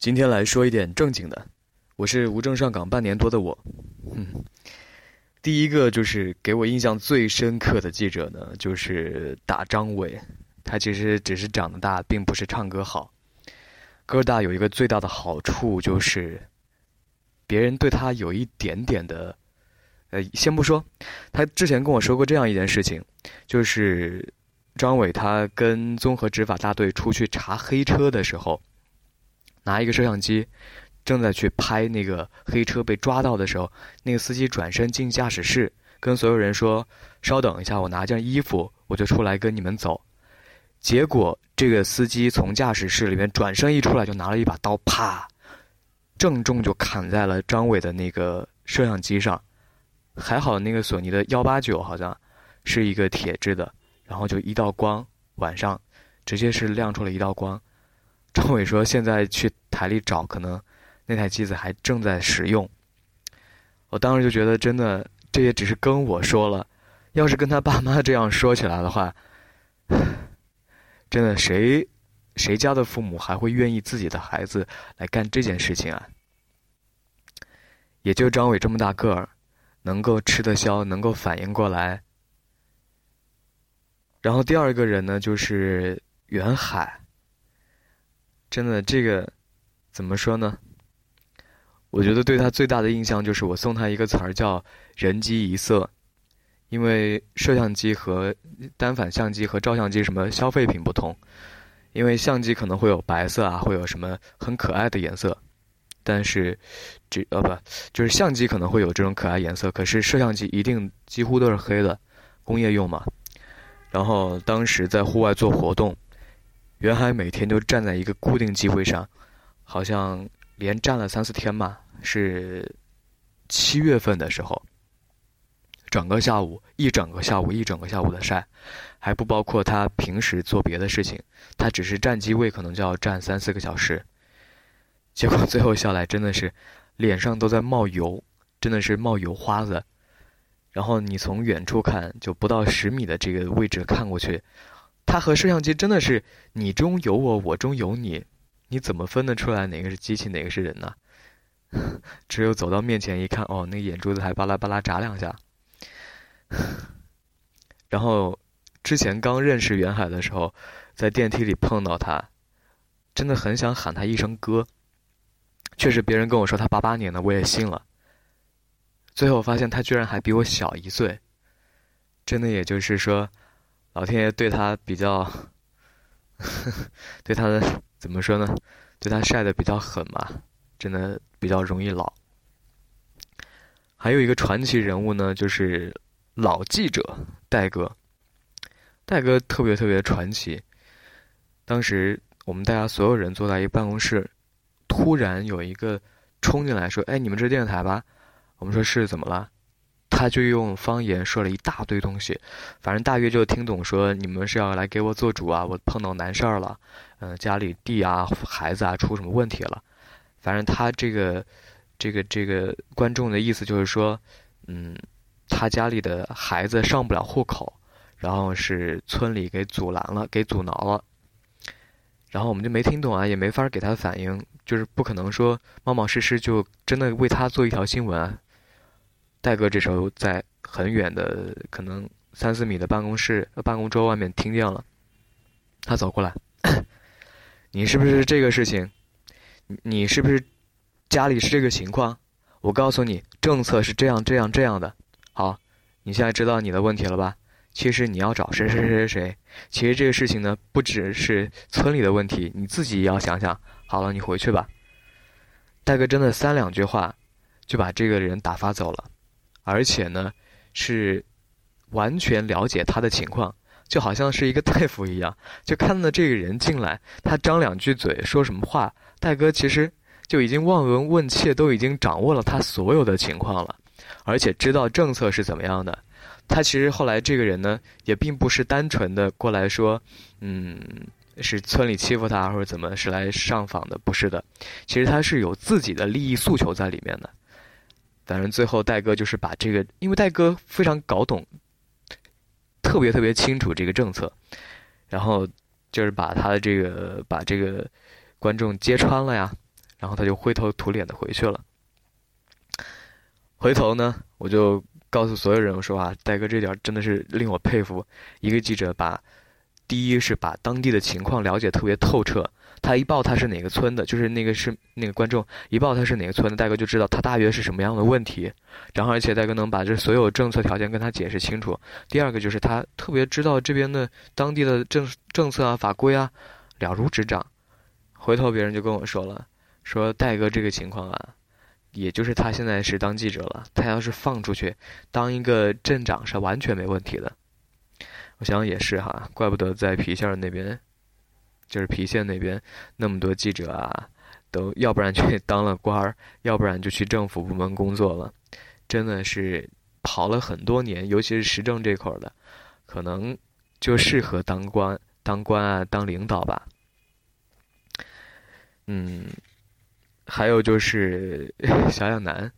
今天来说一点正经的，我是无证上岗半年多的我，嗯，第一个就是给我印象最深刻的记者呢，就是大张伟，他其实只是长得大，并不是唱歌好。歌大有一个最大的好处就是，别人对他有一点点的，呃，先不说，他之前跟我说过这样一件事情，就是张伟他跟综合执法大队出去查黑车的时候。拿一个摄像机，正在去拍那个黑车被抓到的时候，那个司机转身进驾驶室，跟所有人说：“稍等一下，我拿件衣服，我就出来跟你们走。”结果这个司机从驾驶室里面转身一出来，就拿了一把刀，啪，正中就砍在了张伟的那个摄像机上。还好那个索尼的幺八九好像是一个铁质的，然后就一道光，晚上直接是亮出了一道光。张伟说：“现在去台里找，可能那台机子还正在使用。”我当时就觉得，真的，这也只是跟我说了。要是跟他爸妈这样说起来的话，真的，谁谁家的父母还会愿意自己的孩子来干这件事情啊？也就张伟这么大个儿，能够吃得消，能够反应过来。然后第二个人呢，就是袁海。真的，这个怎么说呢？我觉得对他最大的印象就是我送他一个词儿叫“人机一色”，因为摄像机和单反相机和照相机什么消费品不同，因为相机可能会有白色啊，会有什么很可爱的颜色，但是这呃不就是相机可能会有这种可爱颜色，可是摄像机一定几乎都是黑的，工业用嘛。然后当时在户外做活动。袁海每天就站在一个固定机位上，好像连站了三四天吧。是七月份的时候，整个下午一整个下午一整个下午的晒，还不包括他平时做别的事情。他只是站机位，可能就要站三四个小时。结果最后下来，真的是脸上都在冒油，真的是冒油花子。然后你从远处看，就不到十米的这个位置看过去。他和摄像机真的是你中有我，我中有你，你怎么分得出来哪个是机器，哪个是人呢？只有走到面前一看，哦，那眼珠子还巴拉巴拉眨两下。然后之前刚认识袁海的时候，在电梯里碰到他，真的很想喊他一声哥。确实，别人跟我说他八八年的，我也信了。最后发现他居然还比我小一岁，真的也就是说。老天爷对他比较，对他的怎么说呢？对他晒的比较狠嘛，真的比较容易老。还有一个传奇人物呢，就是老记者戴哥。戴哥特别特别传奇。当时我们大家所有人坐在一个办公室，突然有一个冲进来说：“哎，你们这是电视台吧？”我们说是，怎么了？他就用方言说了一大堆东西，反正大约就听懂说你们是要来给我做主啊，我碰到难事儿了，嗯，家里地啊、孩子啊出什么问题了，反正他这个、这个、这个观众的意思就是说，嗯，他家里的孩子上不了户口，然后是村里给阻拦了、给阻挠了，然后我们就没听懂啊，也没法给他反应，就是不可能说冒冒失失就真的为他做一条新闻。戴哥这时候在很远的，可能三四米的办公室、办公桌外面听见了，他走过来：“ 你是不是这个事情？你是不是家里是这个情况？我告诉你，政策是这样、这样、这样的。好，你现在知道你的问题了吧？其实你要找谁谁谁谁谁。其实这个事情呢，不只是村里的问题，你自己也要想想。好了，你回去吧。”戴哥真的三两句话，就把这个人打发走了。而且呢，是完全了解他的情况，就好像是一个大夫一样，就看到这个人进来，他张两句嘴说什么话，戴哥其实就已经望闻问切，都已经掌握了他所有的情况了，而且知道政策是怎么样的。他其实后来这个人呢，也并不是单纯的过来说，嗯，是村里欺负他或者怎么是来上访的，不是的，其实他是有自己的利益诉求在里面的。反正最后戴哥就是把这个，因为戴哥非常搞懂，特别特别清楚这个政策，然后就是把他的这个把这个观众揭穿了呀，然后他就灰头土脸的回去了。回头呢，我就告诉所有人我说啊，戴哥这点真的是令我佩服。一个记者把，第一是把当地的情况了解特别透彻。他一报他是哪个村的，就是那个是那个观众一报他是哪个村的，戴哥就知道他大约是什么样的问题。然后而且戴哥能把这所有政策条件跟他解释清楚。第二个就是他特别知道这边的当地的政政策啊法规啊了如指掌。回头别人就跟我说了，说戴哥这个情况啊，也就是他现在是当记者了，他要是放出去当一个镇长是完全没问题的。我想也是哈，怪不得在皮县那边。就是郫县那边那么多记者啊，都要不然去 当了官儿，要不然就去政府部门工作了，真的是跑了很多年，尤其是时政这块的，可能就适合当官、当官啊、当领导吧。嗯，还有就是 小养男，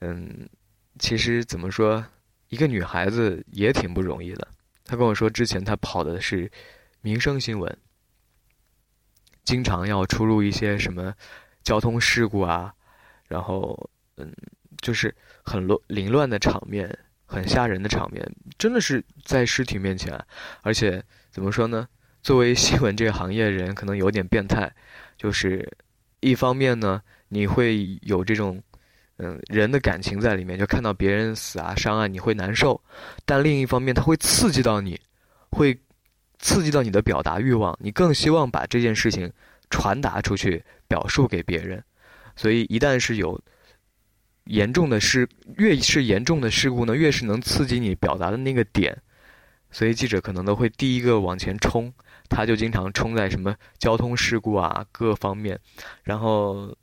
嗯，其实怎么说，一个女孩子也挺不容易的。她跟我说，之前她跑的是。民生新闻经常要出入一些什么交通事故啊，然后嗯，就是很乱凌乱的场面，很吓人的场面，真的是在尸体面前，而且怎么说呢？作为新闻这个行业人，可能有点变态，就是一方面呢，你会有这种嗯人的感情在里面，就看到别人死啊伤啊，你会难受，但另一方面，它会刺激到你，会。刺激到你的表达欲望，你更希望把这件事情传达出去，表述给别人。所以，一旦是有严重的事，越是严重的事故呢，越是能刺激你表达的那个点。所以，记者可能都会第一个往前冲，他就经常冲在什么交通事故啊各方面。然后，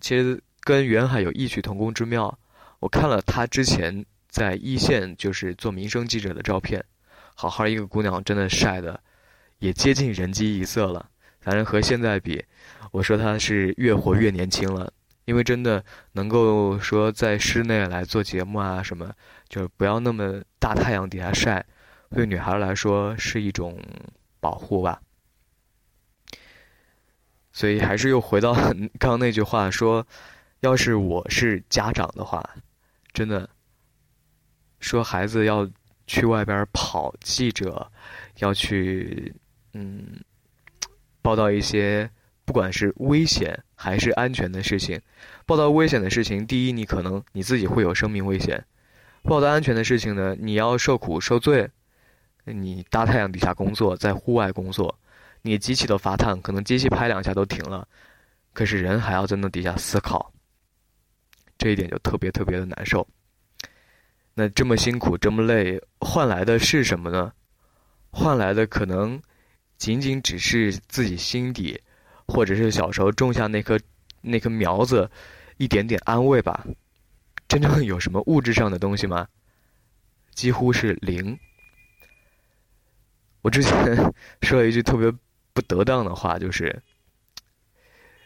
其实跟袁海有异曲同工之妙。我看了他之前在一线就是做民生记者的照片。好好一个姑娘，真的晒的，也接近人机一色了。反正和现在比，我说她是越活越年轻了。因为真的能够说在室内来做节目啊什么，就是不要那么大太阳底下晒，对女孩来说是一种保护吧。所以还是又回到刚 刚那句话说，要是我是家长的话，真的说孩子要。去外边跑记者，要去嗯报道一些不管是危险还是安全的事情。报道危险的事情，第一，你可能你自己会有生命危险；报道安全的事情呢，你要受苦受罪。你大太阳底下工作，在户外工作，你机器都发烫，可能机器拍两下都停了，可是人还要在那底下思考，这一点就特别特别的难受。那这么辛苦，这么累，换来的是什么呢？换来的可能仅仅只是自己心底，或者是小时候种下那颗那颗苗子，一点点安慰吧。真正有什么物质上的东西吗？几乎是零。我之前 说了一句特别不得当的话，就是，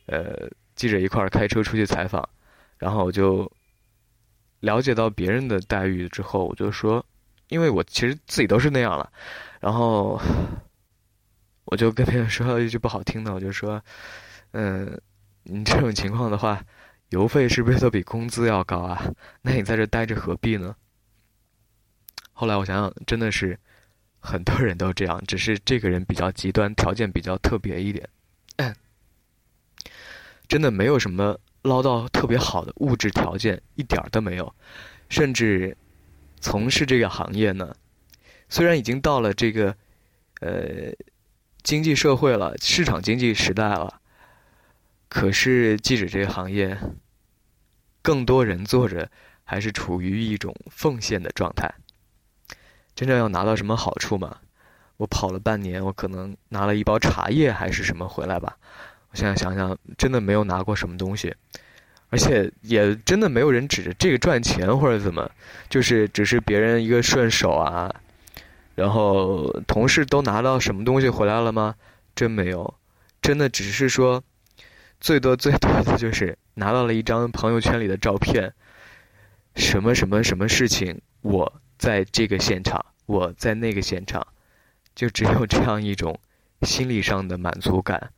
呃，记者一块儿开车出去采访，然后我就。了解到别人的待遇之后，我就说，因为我其实自己都是那样了，然后我就跟别人说了一句不好听的，我就说，嗯，你这种情况的话，邮费是不是都比工资要高啊？那你在这待着何必呢？后来我想想，真的是很多人都这样，只是这个人比较极端，条件比较特别一点，真的没有什么。捞到特别好的物质条件一点儿都没有，甚至从事这个行业呢，虽然已经到了这个呃经济社会了，市场经济时代了，可是记者这个行业，更多人做着还是处于一种奉献的状态。真正要拿到什么好处嘛？我跑了半年，我可能拿了一包茶叶还是什么回来吧。现在想想，真的没有拿过什么东西，而且也真的没有人指着这个赚钱或者怎么，就是只是别人一个顺手啊。然后同事都拿到什么东西回来了吗？真没有，真的只是说，最多最多的就是拿到了一张朋友圈里的照片，什么什么什么事情，我在这个现场，我在那个现场，就只有这样一种心理上的满足感。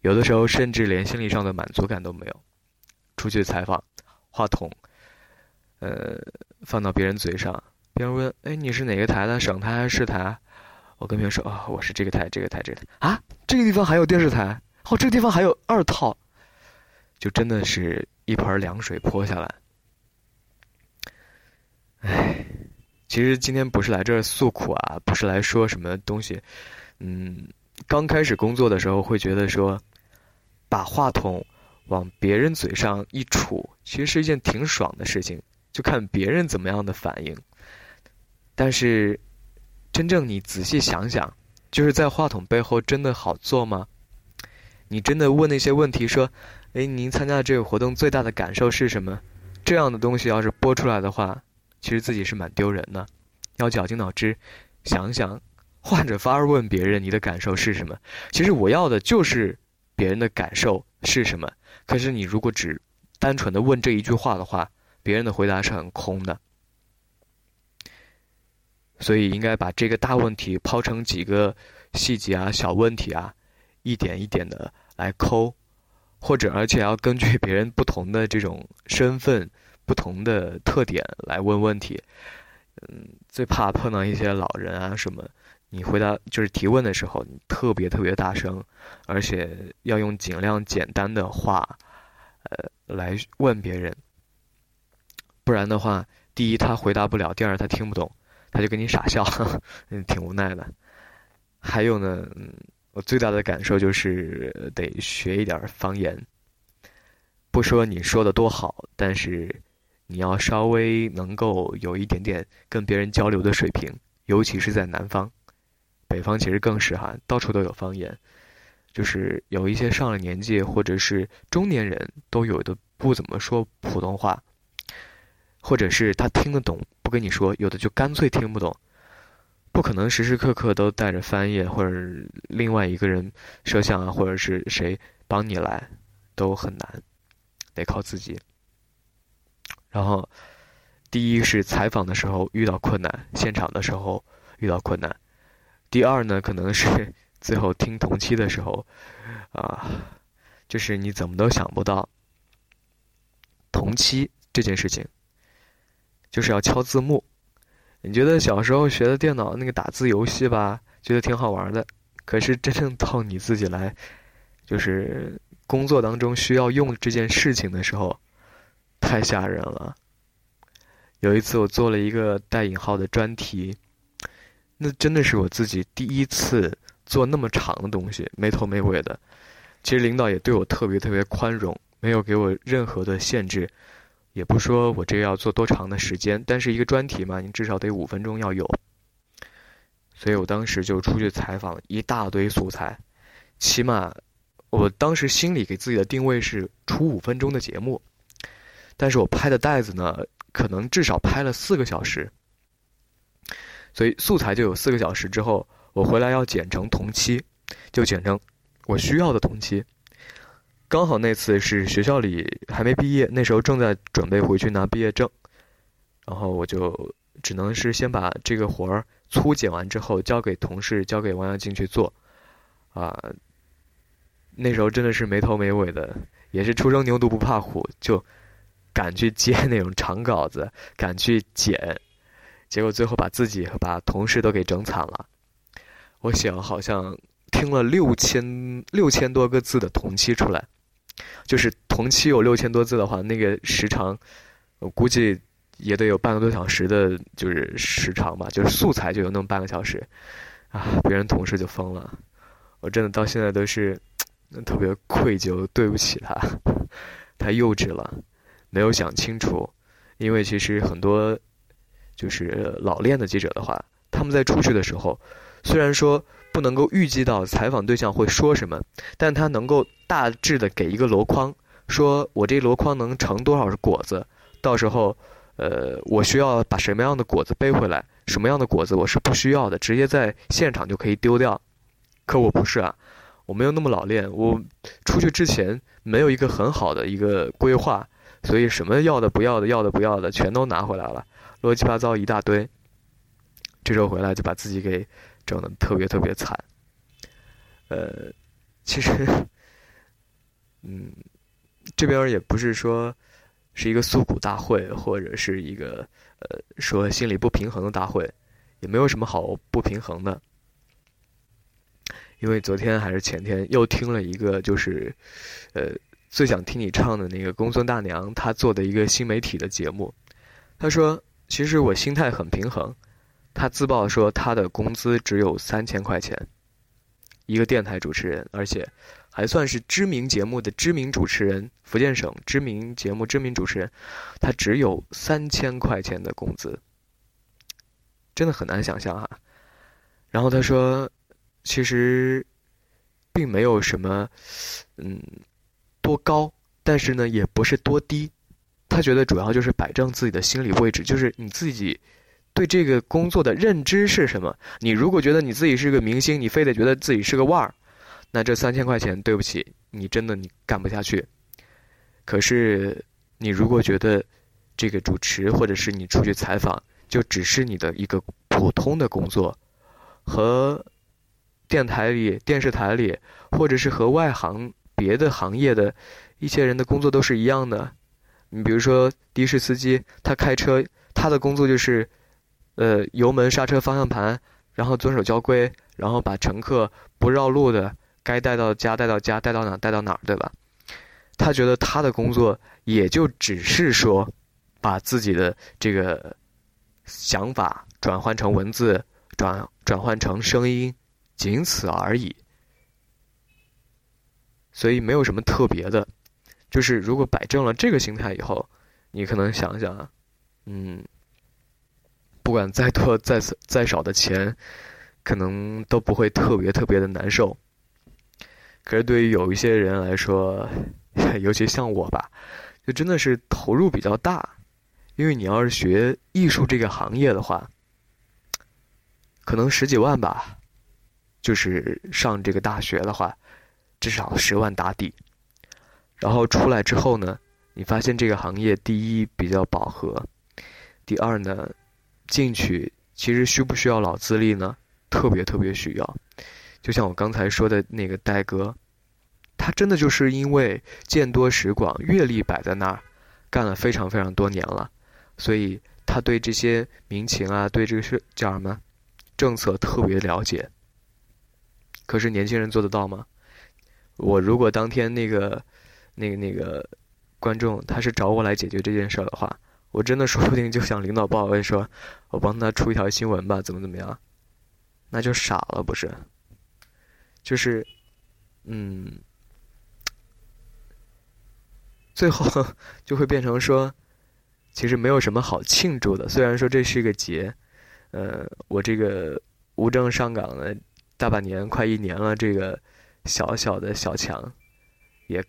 有的时候甚至连心理上的满足感都没有。出去采访，话筒，呃，放到别人嘴上，别人问：“哎，你是哪个台的？省台还是市台？”我跟别人说：“啊，我是这个台，这个台，这个台。”啊，这个地方还有电视台？哦，这个地方还有二套，就真的是一盆凉水泼下来。唉，其实今天不是来这儿诉苦啊，不是来说什么东西。嗯，刚开始工作的时候会觉得说，把话筒。往别人嘴上一杵，其实是一件挺爽的事情，就看别人怎么样的反应。但是，真正你仔细想想，就是在话筒背后真的好做吗？你真的问那些问题，说：“哎，您参加这个活动最大的感受是什么？”这样的东西要是播出来的话，其实自己是蛮丢人的。要绞尽脑汁想想，换着法儿问别人你的感受是什么。其实我要的就是别人的感受是什么。可是你如果只单纯的问这一句话的话，别人的回答是很空的。所以应该把这个大问题抛成几个细节啊、小问题啊，一点一点的来抠，或者而且要根据别人不同的这种身份、不同的特点来问问题。嗯，最怕碰到一些老人啊什么，你回答就是提问的时候，你特别特别大声，而且要用尽量简单的话。呃，来问别人，不然的话，第一他回答不了，第二他听不懂，他就跟你傻笑，嗯，挺无奈的。还有呢，我最大的感受就是得学一点方言。不说你说的多好，但是你要稍微能够有一点点跟别人交流的水平，尤其是在南方，北方其实更是哈，到处都有方言。就是有一些上了年纪或者是中年人都有的不怎么说普通话，或者是他听得懂不跟你说，有的就干脆听不懂，不可能时时刻刻都带着翻译或者另外一个人摄像啊，或者是谁帮你来，都很难，得靠自己。然后，第一是采访的时候遇到困难，现场的时候遇到困难；第二呢，可能是。最后听同期的时候，啊，就是你怎么都想不到，同期这件事情，就是要敲字幕。你觉得小时候学的电脑那个打字游戏吧，觉得挺好玩的，可是真正到你自己来，就是工作当中需要用这件事情的时候，太吓人了。有一次我做了一个带引号的专题，那真的是我自己第一次。做那么长的东西，没头没尾的，其实领导也对我特别特别宽容，没有给我任何的限制，也不说我这要做多长的时间，但是一个专题嘛，你至少得五分钟要有，所以我当时就出去采访一大堆素材，起码我当时心里给自己的定位是出五分钟的节目，但是我拍的袋子呢，可能至少拍了四个小时，所以素材就有四个小时之后。我回来要剪成同期，就剪成我需要的同期。刚好那次是学校里还没毕业，那时候正在准备回去拿毕业证，然后我就只能是先把这个活儿粗剪完之后交给同事，交给王阳静去做。啊，那时候真的是没头没尾的，也是初生牛犊不怕虎，就敢去接那种长稿子，敢去剪，结果最后把自己和把同事都给整惨了。我想好像听了六千六千多个字的同期出来，就是同期有六千多字的话，那个时长，我估计也得有半个多小时的，就是时长吧，就是素材就有那么半个小时，啊，别人同事就疯了，我真的到现在都是特别愧疚，对不起他，太幼稚了，没有想清楚，因为其实很多就是老练的记者的话，他们在出去的时候。虽然说不能够预计到采访对象会说什么，但他能够大致的给一个箩筐，说我这箩筐能盛多少果子，到时候，呃，我需要把什么样的果子背回来，什么样的果子我是不需要的，直接在现场就可以丢掉。可我不是啊，我没有那么老练，我出去之前没有一个很好的一个规划，所以什么要的不要的要的不要的全都拿回来了，乱七八糟一大堆。这时候回来就把自己给。整的特别特别惨，呃，其实嗯，这边也不是说是一个诉苦大会，或者是一个呃说心理不平衡的大会，也没有什么好不平衡的。因为昨天还是前天又听了一个，就是呃最想听你唱的那个公孙大娘她做的一个新媒体的节目，她说其实我心态很平衡，她自曝说她的工资只有三千块钱，一个电台主持人，而且。还算是知名节目的知名主持人，福建省知名节目知名主持人，他只有三千块钱的工资，真的很难想象哈。然后他说，其实并没有什么，嗯，多高，但是呢，也不是多低。他觉得主要就是摆正自己的心理位置，就是你自己对这个工作的认知是什么。你如果觉得你自己是个明星，你非得觉得自己是个腕儿。那这三千块钱，对不起，你真的你干不下去。可是，你如果觉得这个主持或者是你出去采访，就只是你的一个普通的工作，和电台里、电视台里，或者是和外行别的行业的一些人的工作都是一样的。你比如说的士司机，他开车，他的工作就是，呃，油门、刹车、方向盘，然后遵守交规，然后把乘客不绕路的。该带到家带到家，带到哪带到哪儿，对吧？他觉得他的工作也就只是说，把自己的这个想法转换成文字，转转换成声音，仅此而已。所以没有什么特别的，就是如果摆正了这个心态以后，你可能想想，嗯，不管再多再再少的钱，可能都不会特别特别的难受。可是对于有一些人来说，尤其像我吧，就真的是投入比较大，因为你要是学艺术这个行业的话，可能十几万吧，就是上这个大学的话，至少十万打底。然后出来之后呢，你发现这个行业第一比较饱和，第二呢，进去其实需不需要老资历呢？特别特别需要。就像我刚才说的那个戴哥，他真的就是因为见多识广、阅历摆在那儿，干了非常非常多年了，所以他对这些民情啊，对这个是叫什么政策特别了解。可是年轻人做得到吗？我如果当天那个、那个、那个观众他是找我来解决这件事儿的话，我真的说不定就向领导报，我说我帮他出一条新闻吧，怎么怎么样，那就傻了，不是？就是，嗯，最后 就会变成说，其实没有什么好庆祝的。虽然说这是一个节，呃，我这个无证上岗了大半年，快一年了，这个小小的小强，也，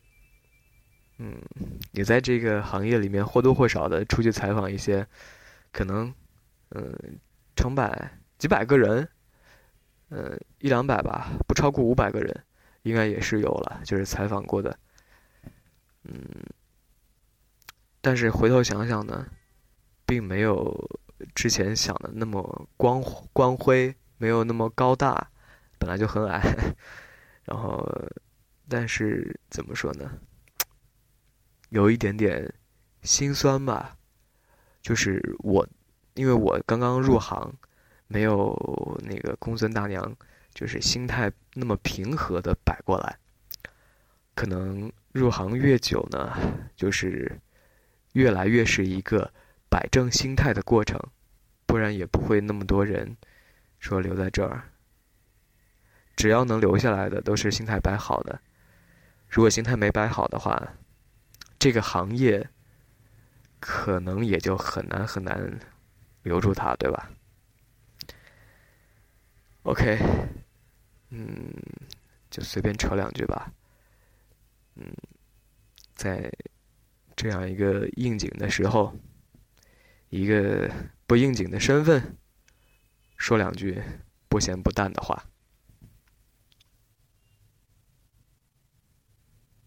嗯，也在这个行业里面或多或少的出去采访一些，可能，嗯，成百几百个人。呃，一两百吧，不超过五百个人，应该也是有了，就是采访过的。嗯，但是回头想想呢，并没有之前想的那么光光辉，没有那么高大，本来就很矮。然后，但是怎么说呢？有一点点心酸吧，就是我，因为我刚刚入行。没有那个公孙大娘，就是心态那么平和的摆过来。可能入行越久呢，就是越来越是一个摆正心态的过程，不然也不会那么多人说留在这儿。只要能留下来的，都是心态摆好的。如果心态没摆好的话，这个行业可能也就很难很难留住他，对吧？OK，嗯，就随便扯两句吧。嗯，在这样一个应景的时候，一个不应景的身份，说两句不咸不淡的话。